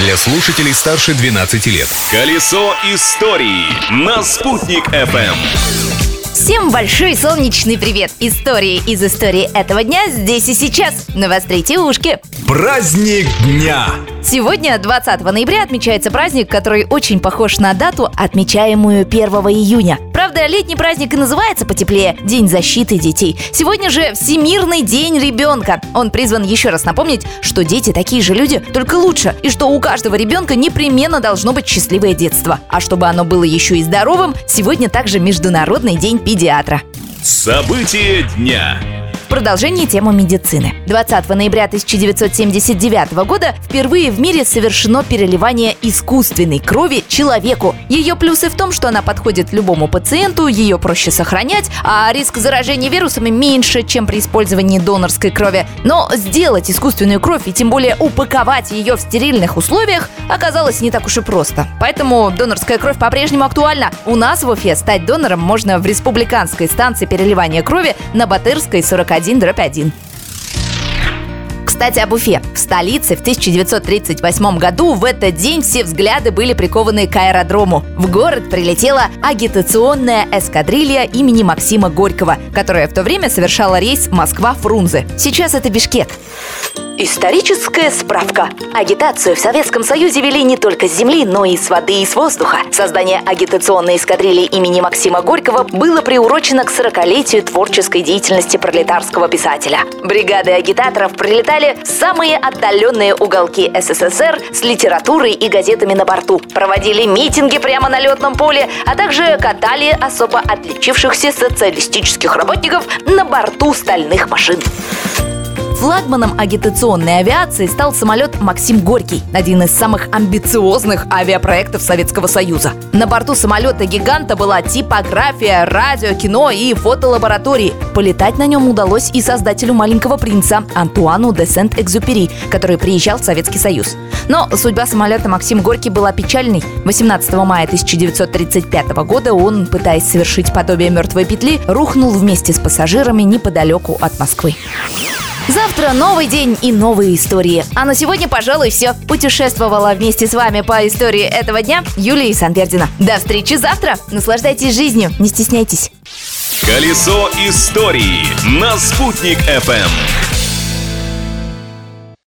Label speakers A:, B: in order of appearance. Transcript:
A: для слушателей старше 12 лет.
B: Колесо истории на «Спутник FM.
C: Всем большой солнечный привет! Истории из истории этого дня здесь и сейчас. Навострите ушки.
A: Праздник дня!
C: Сегодня, 20 ноября, отмечается праздник, который очень похож на дату, отмечаемую 1 июня. Правда, летний праздник и называется потеплее – День защиты детей. Сегодня же Всемирный день ребенка. Он призван еще раз напомнить, что дети такие же люди, только лучше, и что у каждого ребенка непременно должно быть счастливое детство. А чтобы оно было еще и здоровым, сегодня также Международный день педиатра.
B: События дня.
C: Продолжение темы медицины. 20 ноября 1979 года впервые в мире совершено переливание искусственной крови человеку. Ее плюсы в том, что она подходит любому пациенту, ее проще сохранять, а риск заражения вирусами меньше, чем при использовании донорской крови. Но сделать искусственную кровь и тем более упаковать ее в стерильных условиях оказалось не так уж и просто. Поэтому донорская кровь по-прежнему актуальна. У нас в Уфе стать донором можно в республиканской станции переливания крови на Батырской 41 1 Кстати, об Уфе. В столице в 1938 году в этот день все взгляды были прикованы к аэродрому. В город прилетела агитационная эскадрилья имени Максима Горького, которая в то время совершала рейс Москва-Фрунзе. Сейчас это Бишкек. Историческая справка. Агитацию в Советском Союзе вели не только с земли, но и с воды и с воздуха. Создание агитационной эскадрильи имени Максима Горького было приурочено к 40-летию творческой деятельности пролетарского писателя. Бригады агитаторов прилетали в самые отдаленные уголки СССР с литературой и газетами на борту, проводили митинги прямо на летном поле, а также катали особо отличившихся социалистических работников на борту стальных машин. Флагманом агитационной авиации стал самолет «Максим Горький», один из самых амбициозных авиапроектов Советского Союза. На борту самолета-гиганта была типография, радио, кино и фотолаборатории. Полетать на нем удалось и создателю «Маленького принца» Антуану де Сент-Экзюпери, который приезжал в Советский Союз. Но судьба самолета Максим Горький была печальной. 18 мая 1935 года он, пытаясь совершить подобие мертвой петли, рухнул вместе с пассажирами неподалеку от Москвы. Завтра новый день и новые истории. А на сегодня, пожалуй, все. Путешествовала вместе с вами по истории этого дня Юлия Санпердина. До встречи завтра. Наслаждайтесь жизнью, не стесняйтесь.
B: Колесо истории на «Спутник FM.